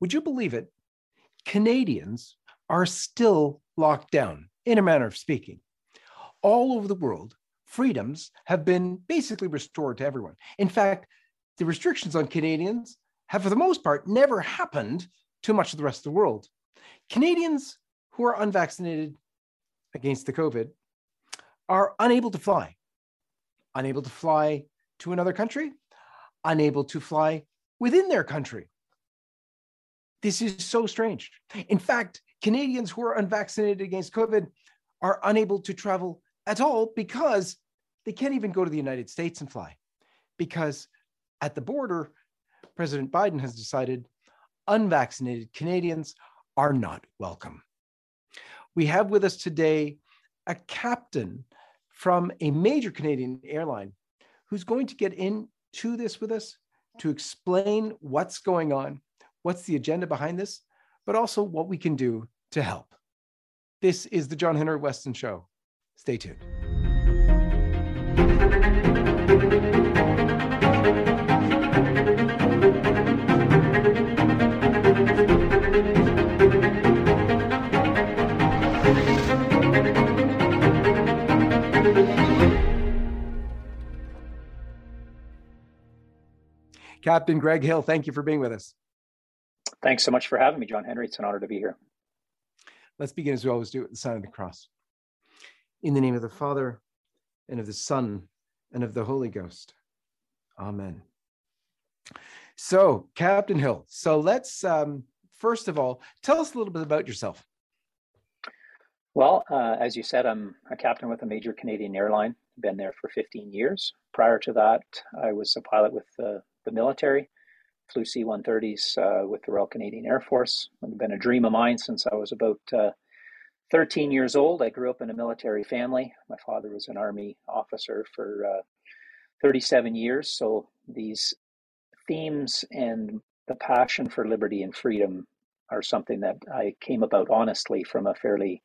Would you believe it? Canadians are still locked down, in a manner of speaking. All over the world, freedoms have been basically restored to everyone. In fact, the restrictions on Canadians have, for the most part, never happened to much of the rest of the world. Canadians who are unvaccinated against the COVID are unable to fly, unable to fly to another country, unable to fly within their country. This is so strange. In fact, Canadians who are unvaccinated against COVID are unable to travel at all because they can't even go to the United States and fly. Because at the border, President Biden has decided unvaccinated Canadians are not welcome. We have with us today a captain from a major Canadian airline who's going to get into this with us to explain what's going on, what's the agenda behind this, but also what we can do to help. This is the John Henry Weston Show. Stay tuned. Captain Greg Hill, thank you for being with us. Thanks so much for having me, John Henry. It's an honor to be here. Let's begin as we always do at the sign of the cross. In the name of the Father, and of the Son, and of the Holy Ghost. Amen. So, Captain Hill, so let's um, first of all tell us a little bit about yourself. Well, uh, as you said, I'm a captain with a major Canadian airline. Been there for 15 years. Prior to that, I was a pilot with the, the military flew C 130s uh, with the Royal Canadian Air Force. It's been a dream of mine since I was about uh, 13 years old. I grew up in a military family. My father was an Army officer for uh, 37 years. So these themes and the passion for liberty and freedom are something that I came about honestly from a fairly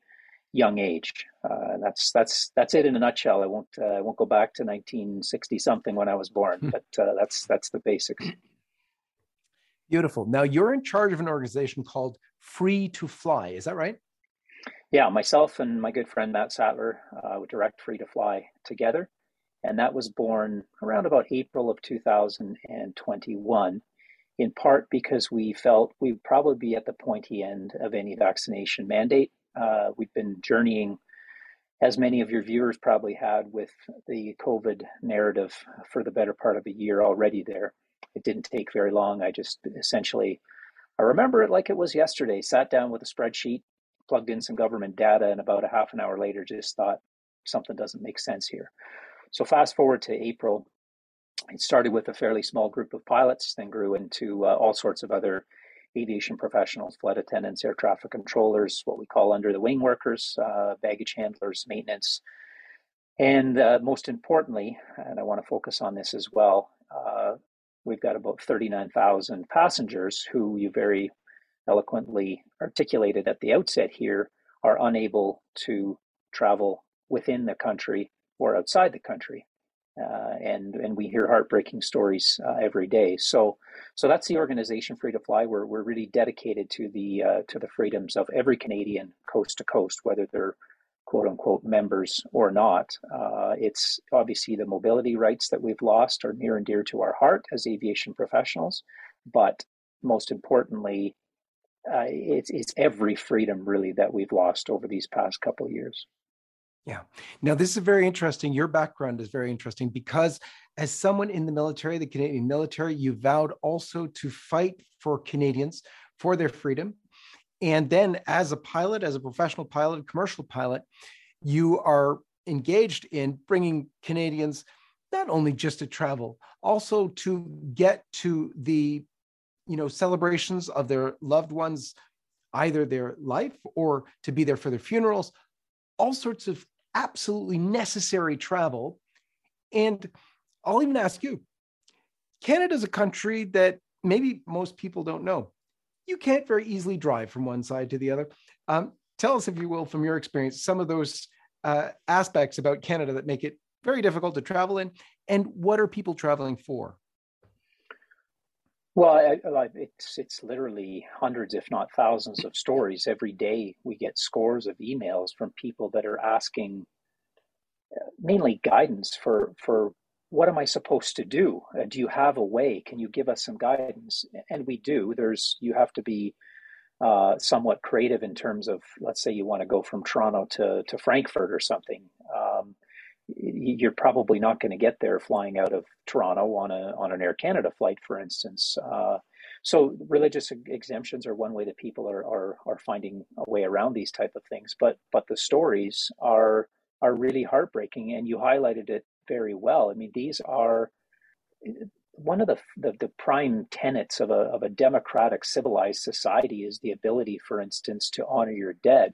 young age. Uh, that's that's that's it in a nutshell. I won't uh, I won't go back to 1960 something when I was born, hmm. but uh, that's that's the basics. Beautiful. Now you're in charge of an organization called Free to Fly. Is that right? Yeah, myself and my good friend Matt Sattler uh, would direct Free to Fly together. And that was born around about April of 2021, in part because we felt we'd probably be at the pointy end of any vaccination mandate. Uh, we've been journeying, as many of your viewers probably had, with the COVID narrative for the better part of a year already there. It didn't take very long. I just essentially, I remember it like it was yesterday. Sat down with a spreadsheet, plugged in some government data, and about a half an hour later, just thought something doesn't make sense here. So fast forward to April. It started with a fairly small group of pilots, then grew into uh, all sorts of other aviation professionals, flight attendants, air traffic controllers, what we call under the wing workers, uh, baggage handlers, maintenance. And uh, most importantly, and I want to focus on this as well, we've got about 39,000 passengers who you very eloquently articulated at the outset here are unable to travel within the country or outside the country. Uh, and and we hear heartbreaking stories uh, every day. So so that's the organization Free to Fly. We're we're really dedicated to the uh, to the freedoms of every Canadian coast to coast, whether they're quote unquote members or not. Uh, it's obviously the mobility rights that we've lost are near and dear to our heart as aviation professionals, but most importantly, uh, it's it's every freedom really that we've lost over these past couple years. Yeah. Now this is very interesting. Your background is very interesting because as someone in the military, the Canadian military, you vowed also to fight for Canadians for their freedom and then as a pilot, as a professional pilot, commercial pilot, you are engaged in bringing Canadians not only just to travel, also to get to the you know celebrations of their loved ones either their life or to be there for their funerals all sorts of absolutely necessary travel. And i'll even ask you canada is a country that maybe most people don't know you can't very easily drive from one side to the other. Um, tell us, if you will, from your experience, some of those uh, aspects about Canada that make it very difficult to travel in, and what are people traveling for? Well, I, I, it's it's literally hundreds, if not thousands, of stories every day. We get scores of emails from people that are asking, uh, mainly guidance for for what am I supposed to do? Uh, do you have a way? Can you give us some guidance? And we do. There's you have to be uh, somewhat creative in terms of, let's say, you want to go from Toronto to to Frankfurt or something. Um, you're probably not going to get there flying out of Toronto on a on an Air Canada flight, for instance. Uh, so religious exemptions are one way that people are, are are finding a way around these type of things. But but the stories are are really heartbreaking, and you highlighted it very well. I mean, these are one of the, the, the prime tenets of a of a democratic civilized society is the ability, for instance, to honor your dead.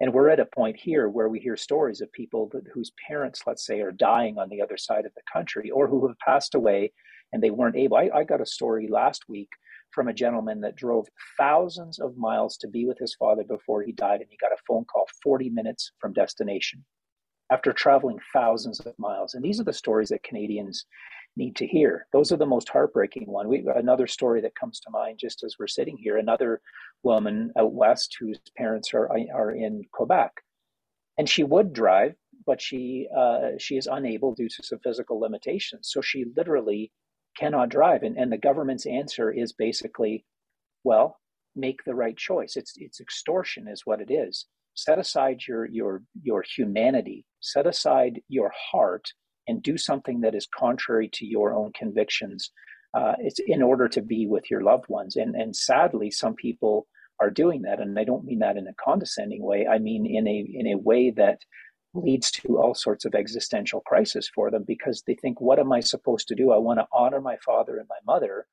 And we're at a point here where we hear stories of people that, whose parents, let's say, are dying on the other side of the country or who have passed away and they weren't able. I, I got a story last week from a gentleman that drove thousands of miles to be with his father before he died, and he got a phone call 40 minutes from destination after traveling thousands of miles. And these are the stories that Canadians need to hear. Those are the most heartbreaking one. We another story that comes to mind just as we're sitting here. Another woman out west whose parents are are in Quebec, and she would drive, but she uh, she is unable due to some physical limitations. So she literally cannot drive, and and the government's answer is basically, well, make the right choice. It's it's extortion, is what it is. Set aside your your your humanity. Set aside your heart and do something that is contrary to your own convictions. Uh, it's in order to be with your loved ones. And and sadly, some people are doing that, and I don't mean that in a condescending way. I mean in a in a way that leads to all sorts of existential crisis for them because they think, "What am I supposed to do? I want to honor my father and my mother."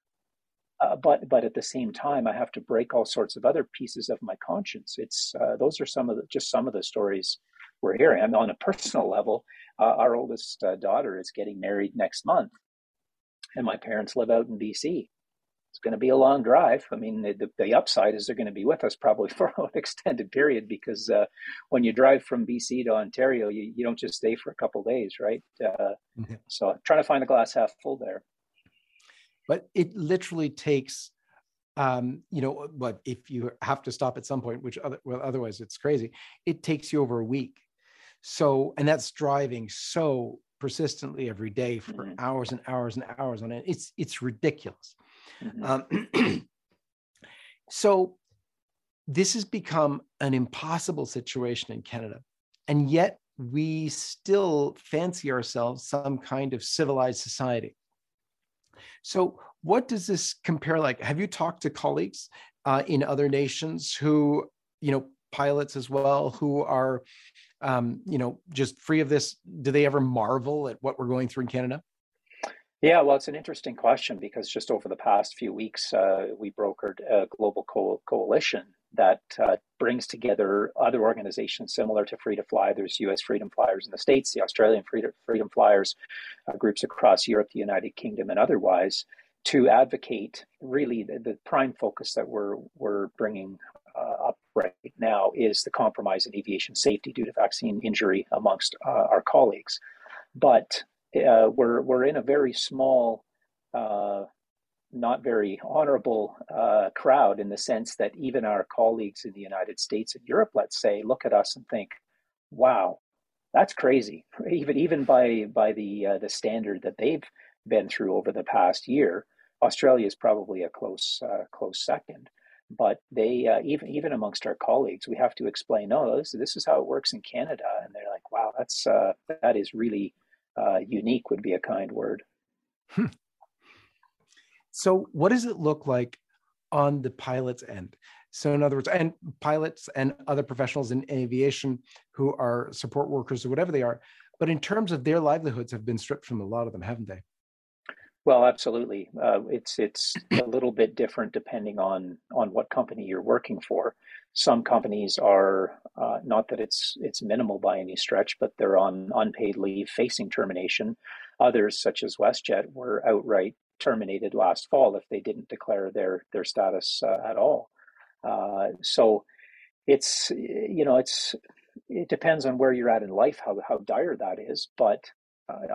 Uh, but but at the same time, I have to break all sorts of other pieces of my conscience. It's uh, those are some of the just some of the stories we're hearing. I mean, on a personal level, uh, our oldest uh, daughter is getting married next month, and my parents live out in BC. It's going to be a long drive. I mean, the, the upside is they're going to be with us probably for an extended period because uh, when you drive from BC to Ontario, you, you don't just stay for a couple days, right? Mm-hmm. So trying to find the glass half full there. But it literally takes um, you know, but if you have to stop at some point, which other, well, otherwise it's crazy, it takes you over a week so, and that's driving so persistently every day for mm-hmm. hours and hours and hours on it. It's it's ridiculous. Mm-hmm. Um, so, this has become an impossible situation in Canada, and yet we still fancy ourselves some kind of civilized society. So, what does this compare like? Have you talked to colleagues uh, in other nations who, you know, pilots as well, who are um, you know, just free of this? Do they ever marvel at what we're going through in Canada? Yeah, well, it's an interesting question because just over the past few weeks, uh, we brokered a global co- coalition that uh, brings together other organizations similar to Free to Fly. There's U.S. Freedom Flyers in the States, the Australian Freedom, Flyers, uh, groups across Europe, the United Kingdom, and otherwise to advocate really the, the prime focus that we're, we're bringing uh, up right now is the compromise in aviation safety due to vaccine injury amongst uh, our colleagues. But uh, we're, we're in a very small, uh, not very honorable uh, crowd in the sense that even our colleagues in the United States and Europe, let's say, look at us and think, wow, that's crazy. Even, even by, by the, uh, the standard that they've been through over the past year, Australia is probably a close, close second but they uh, even even amongst our colleagues we have to explain no this, this is how it works in canada and they're like wow that's uh, that is really uh, unique would be a kind word hmm. So what does it look like on the pilot's end so in other words and pilots and other professionals in aviation who are support workers or whatever they are but in terms of their livelihoods have been stripped from a lot of them haven't they well, absolutely. Uh, it's it's a little bit different depending on on what company you're working for. Some companies are uh, not that it's it's minimal by any stretch, but they're on unpaid leave facing termination. Others, such as WestJet, were outright terminated last fall if they didn't declare their their status uh, at all. Uh, so it's you know it's it depends on where you're at in life how how dire that is, but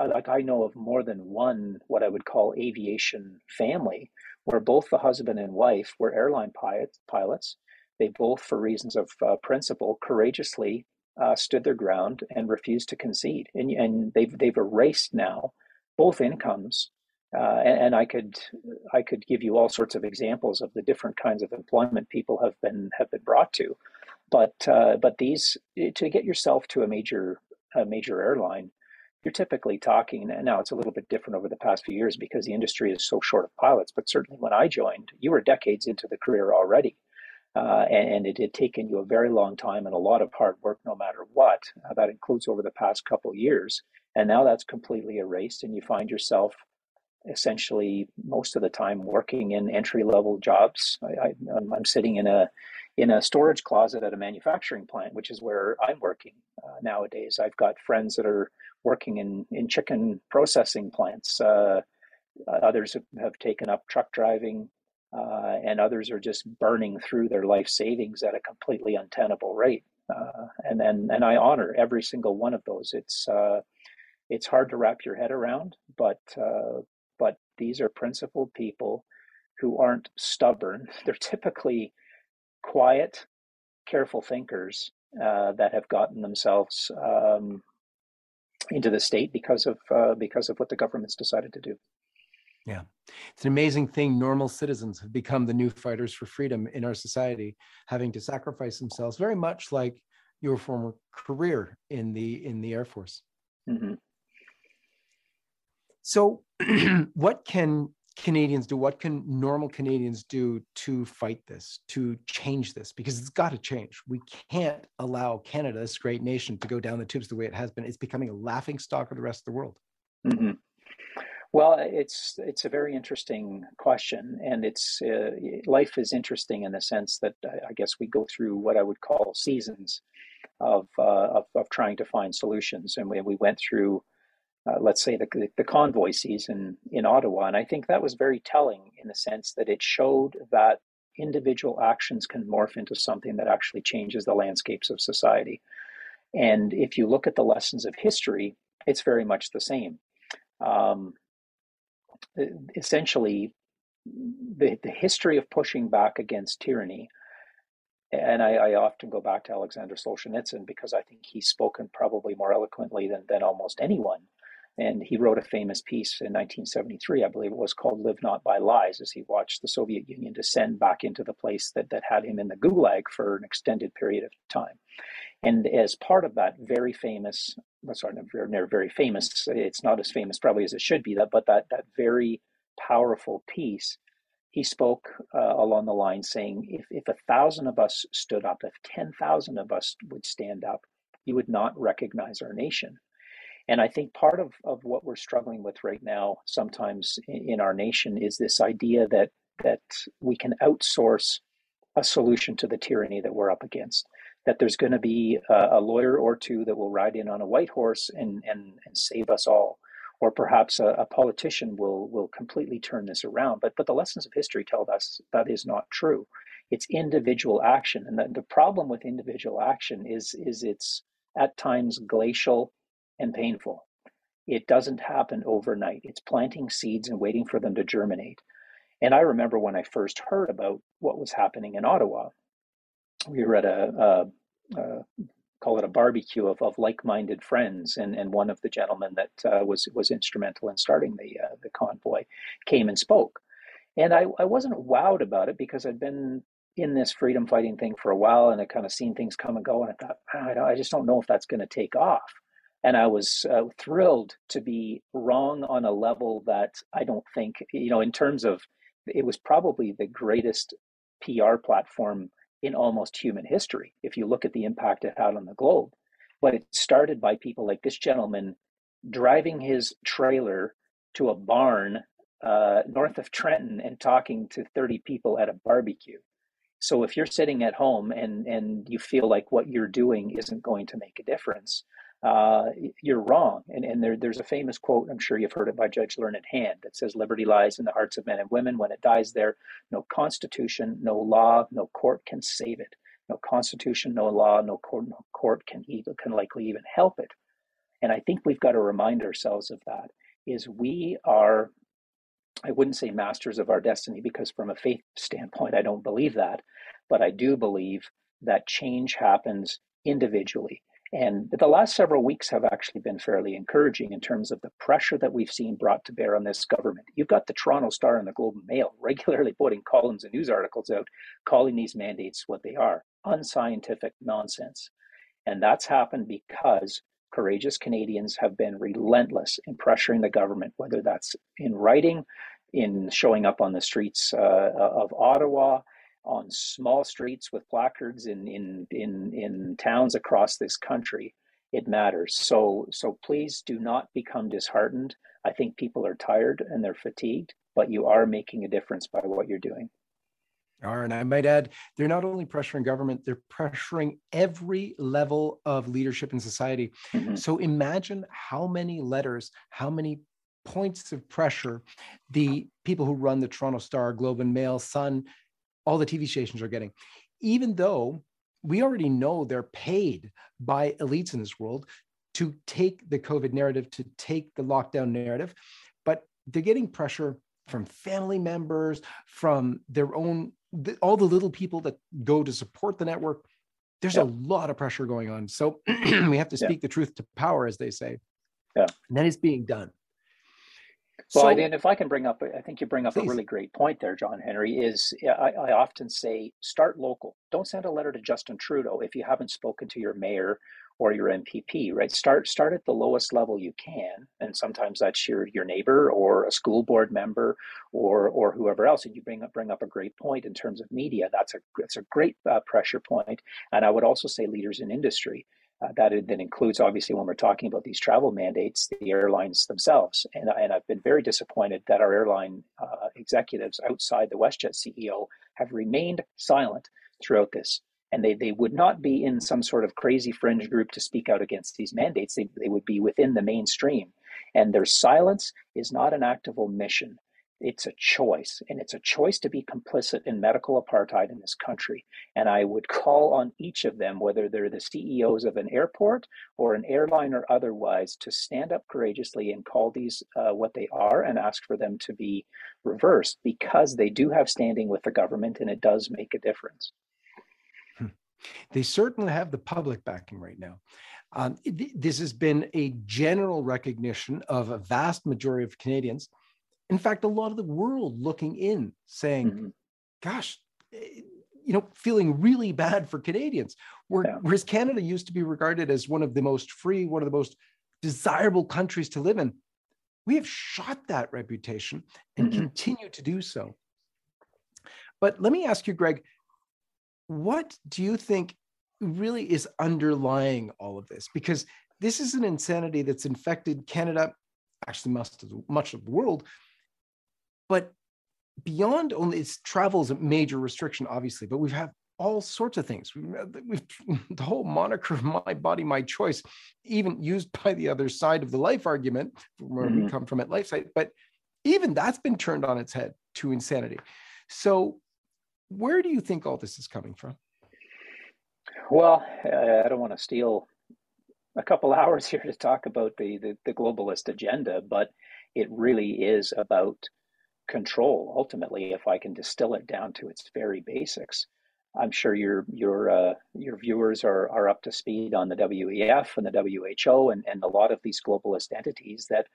like I know of more than one what I would call aviation family where both the husband and wife were airline pilots. They both, for reasons of uh, principle, courageously uh, stood their ground and refused to concede. And, and they've, they've erased now both incomes. Uh, and, and, I could I could give you all sorts of examples of the different kinds of employment people have been have been brought to, but uh, but these to get yourself to a major a major airline, you're typically talking and now it's a little bit different over the past few years because the industry is so short of pilots but certainly when i joined you were decades into the career already. Uh, and, and, it had taken you a very long time and a lot of hard work no matter what. Uh, that includes over the past couple years. And now that's completely erased and you find yourself essentially most of the time working in entry level jobs I, am sitting in a in a storage closet at a manufacturing plant which is where i'm working uh, nowadays i've got friends that are working in in chicken processing plants uh, others have, taken up truck driving uh, and others are just burning through their life savings at a completely untenable rate. Uh, and then, and I honor every single one of those. It's uh, it's hard to wrap your head around, but uh, these are principled people who aren't stubborn. They're typically quiet, careful thinkers uh, that have gotten themselves um, into the state because of uh, because of what the government's decided to do. Yeah. It's an amazing thing. Normal citizens have become the new fighters for freedom in our society, having to sacrifice themselves very much like your former career in the in the Air Force. Mm-hmm. So what can Canadians do? What can normal Canadians do to fight this, to change this? Because it's got to change. We can't allow Canada, this great nation, to go down the tubes the way it has been. It's becoming a laughing stock of the rest of the world. Mm-hmm. Well, it's it's a very interesting question, and it's uh, life is interesting in the sense that I guess we go through what I would call seasons of uh, of, of, trying to find solutions, and we we went through. Uh, let's say the, the convoy season in Ottawa. And I think that was very telling in the sense that it showed that individual actions can morph into something that actually changes the landscapes of society. And if you look at the lessons of history, it's very much the same. Um, essentially the, the history of pushing back against tyranny. And I, I, often go back to Alexander Solzhenitsyn because I think he's spoken probably more eloquently than, than almost anyone. And he wrote a famous piece in 1973, I believe it was called Live Not by Lies, as he watched the Soviet Union descend back into the place that, that had him in the gulag for an extended period of time. And as part of that very famous, sorry, never very famous, it's not as famous probably as it should be, that, but that, that very powerful piece, he spoke uh, along the line saying, if, if a thousand of us stood up, if 10,000 of us would stand up, you would not recognize our nation. And I think part of, of what we're struggling with right now, sometimes in, our nation, is this idea that that we can outsource a solution to the tyranny that we're up against that there's going to be a, a, lawyer or two that will ride in on a white horse and, and, and save us all. Or perhaps a, a, politician will, will completely turn this around. But, but the lessons of history tell us that is not true. It's individual action. And the, the problem with individual action is, is it's at times glacial and painful. It doesn't happen overnight. It's planting seeds and waiting for them to germinate. And I remember when I first heard about what was happening in Ottawa, we were at a, a, a call it a barbecue of, of like-minded friends, and, and one of the gentlemen that uh, was was instrumental in starting the uh, the convoy came and spoke, and I, I wasn't wowed about it because I'd been in this freedom fighting thing for a while and I kind of seen things come and go, and I thought ah, I, I just don't know if that's going to take off, and I was uh, thrilled to be wrong on a level that I don't think you know in terms of it was probably the greatest PR platform in almost human history if you look at the impact it had on the globe. But it started by people like this gentleman driving his trailer to a barn uh, north of Trenton and talking to 30 people at a barbecue. So if you're sitting at home and, and you feel like what you're doing isn't going to make a difference, uh, you're wrong. And, and there, there's a famous quote, I'm sure you've heard it by Judge Learned Hand, that says, Liberty lies in the hearts of men and women. When it dies there, no constitution, no law, no court can save it. No constitution, no law, no court, no court can even can likely even help it. And I think we've got to remind ourselves of that. Is we are I wouldn't say masters of our destiny because, from a faith standpoint, I don't believe that. But I do believe that change happens individually. And the last several weeks have actually been fairly encouraging in terms of the pressure that we've seen brought to bear on this government. You've got the Toronto Star and the Globe and Mail regularly putting columns and news articles out calling these mandates what they are unscientific nonsense. And that's happened because courageous Canadians have been relentless in pressuring the government, whether that's in writing, in showing up on the streets uh, of Ottawa, on small streets with placards in, in, in, in towns across this country. It matters. So, so please do not become disheartened. I think people are tired and they're fatigued, but you are making a difference by what you're doing. Are, and I might add, they're not only pressuring government, they're pressuring every level of leadership in society. Mm-hmm. So imagine how many letters, how many points of pressure the people who run the Toronto Star, Globe and Mail, Sun, all the TV stations are getting, even though we already know they're paid by elites in this world to take the COVID narrative, to take the lockdown narrative, but they're getting pressure from family members, from their own, all the little people that go to support the network. There's a lot of pressure going on. So we have to speak the truth to power, as they say. Yeah. And that is being done. Well, so, and if I can bring up, I think you bring up please. a really great point there, John Henry. Is I, I, often say start local. Don't send a letter to Justin Trudeau if you haven't spoken to your mayor or your MPP. Right? Start start at the lowest level you can, and sometimes that's your your neighbor or a school board member or or whoever else. And you bring up bring up a great point in terms of media. That's a that's a great uh, pressure point. And I would also say leaders in industry uh, that, then includes, obviously, when we're talking about these travel mandates, the airlines themselves. And, and I've been very disappointed that our airline uh, executives outside the WestJet CEO have remained silent throughout this. And they, they would not be in some sort of crazy fringe group to speak out against these mandates. They, they would be within the mainstream. And their silence is not an act of omission. It's a choice, and it's a choice to be complicit in medical apartheid in this country. And I would call on each of them, whether they're the CEOs of an airport or an airline or otherwise, to stand up courageously and call these uh, what they are and ask for them to be reversed because they do have standing with the government and it does make a difference. Hmm. They certainly have the public backing right now. Um, this has been a general recognition of a vast majority of Canadians in fact, a lot of the world looking in saying, mm-hmm. gosh, eh, you know, feeling really bad for Canadians. Where, yeah. Whereas Canada used to be regarded as one of the most free, one of the most desirable countries to live in, we have shot that reputation and mm-hmm. continue to do so. But let me ask you, Greg, what do you think really is underlying all of this? Because this is an insanity that's infected Canada, actually much of the, much of the world, but beyond only its travel is a major restriction, obviously, but we've had all sorts of things. We've, we've, the whole moniker of my body, my choice, even used by the other side of the life argument, where mm-hmm. we come from at life LifeSite, but even that's been turned on its head to insanity. So, where do you think all this is coming from? Well, I don't want to steal a couple hours here to talk about the, the, the globalist agenda, but it really is about control ultimately if i can distill it down to its very basics i'm sure your your uh, your viewers are are up to speed on the WEF and the WHO and, and a lot of these globalist entities that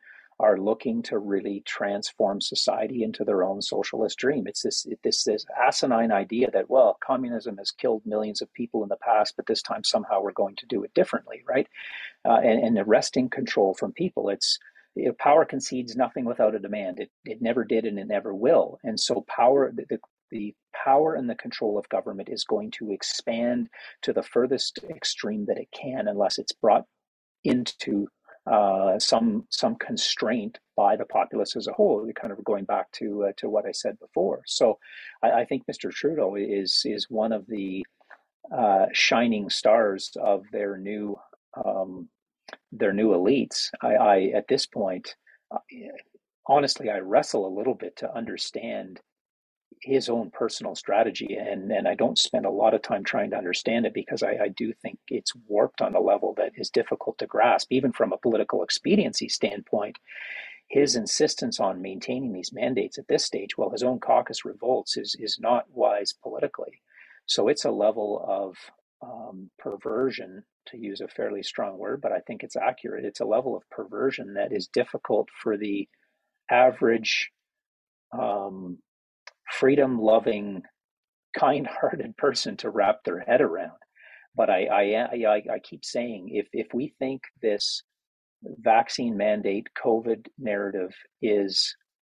are looking to really transform society into their own socialist dream. It's this this this asinine idea that well, communism has killed millions of people in the past, but this time somehow we're going to do it differently, right? Uh, and, and arresting control from people. It's you know, power concedes nothing without a demand. It, it never did and it never will. And so power, the, the power and the control of government is going to expand to the furthest extreme that it can unless it's brought into uh, some some constraint by the populace as a whole. Kind of going back to uh, to what I said before. So I, I, think Mr. Trudeau is is one of the uh, shining stars of their new um, their new elites, I, I at this point, uh, honestly, I wrestle a little bit to understand his own personal strategy and and I don't spend a lot of time trying to understand it because I, I, do think it's warped on a level that is difficult to grasp even from a political expediency standpoint his insistence on maintaining these mandates at this stage, while his own caucus revolts, is is not wise politically. So it's a level of um, perversion, to use a fairly strong word, but I think it's accurate. It's a level of perversion that is difficult for the average um, freedom loving, kind hearted person to wrap their head around. But I, I, I, I keep saying if, if we think this vaccine mandate COVID narrative is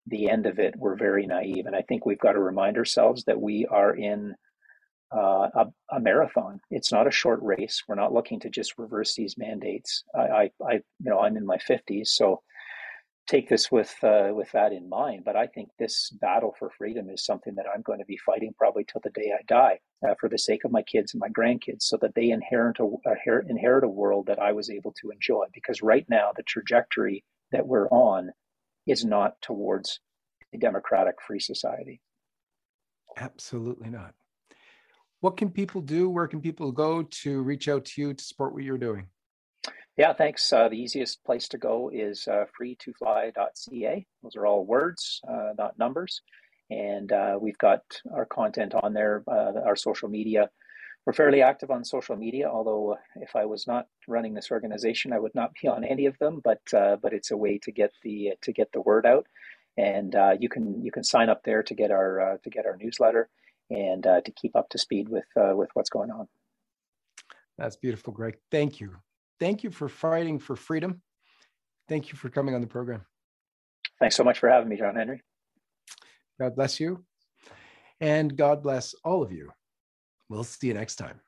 the end of it, we're very naive. And I think we've got to remind ourselves that we are in uh, a, a, marathon. It's not a short race. We're not looking to just reverse these mandates. I, I, I you know, I'm in my 50s, so take this with uh, with that in mind. But I think this battle for freedom is something that I'm going to be fighting probably till the day I die, uh, for the sake of my kids and my grandkids, so that they inherit a, inherit a world that I was able to enjoy. Because right now, the trajectory that we're on is not towards a democratic free society. Absolutely not. What can people do? Where can people go to reach out to you to support what you're doing? Yeah, thanks. Uh, the easiest place to go is uh, freetofly.ca. Those are all words, uh, not numbers. And uh, we've got our content on there, uh, our social media. We're fairly active on social media, although if I was not running this organization, I would not be on any of them. But uh, but it's a way to get the to get the word out, and you can you can sign up there to get our to get our newsletter and uh, to keep up to speed with uh, with what's going on. That's beautiful, Greg. Thank you thank you for fighting for freedom. Thank you for coming on the program. Thanks so much for having me, John Henry. God bless you. And God bless all of you. We'll see you next time.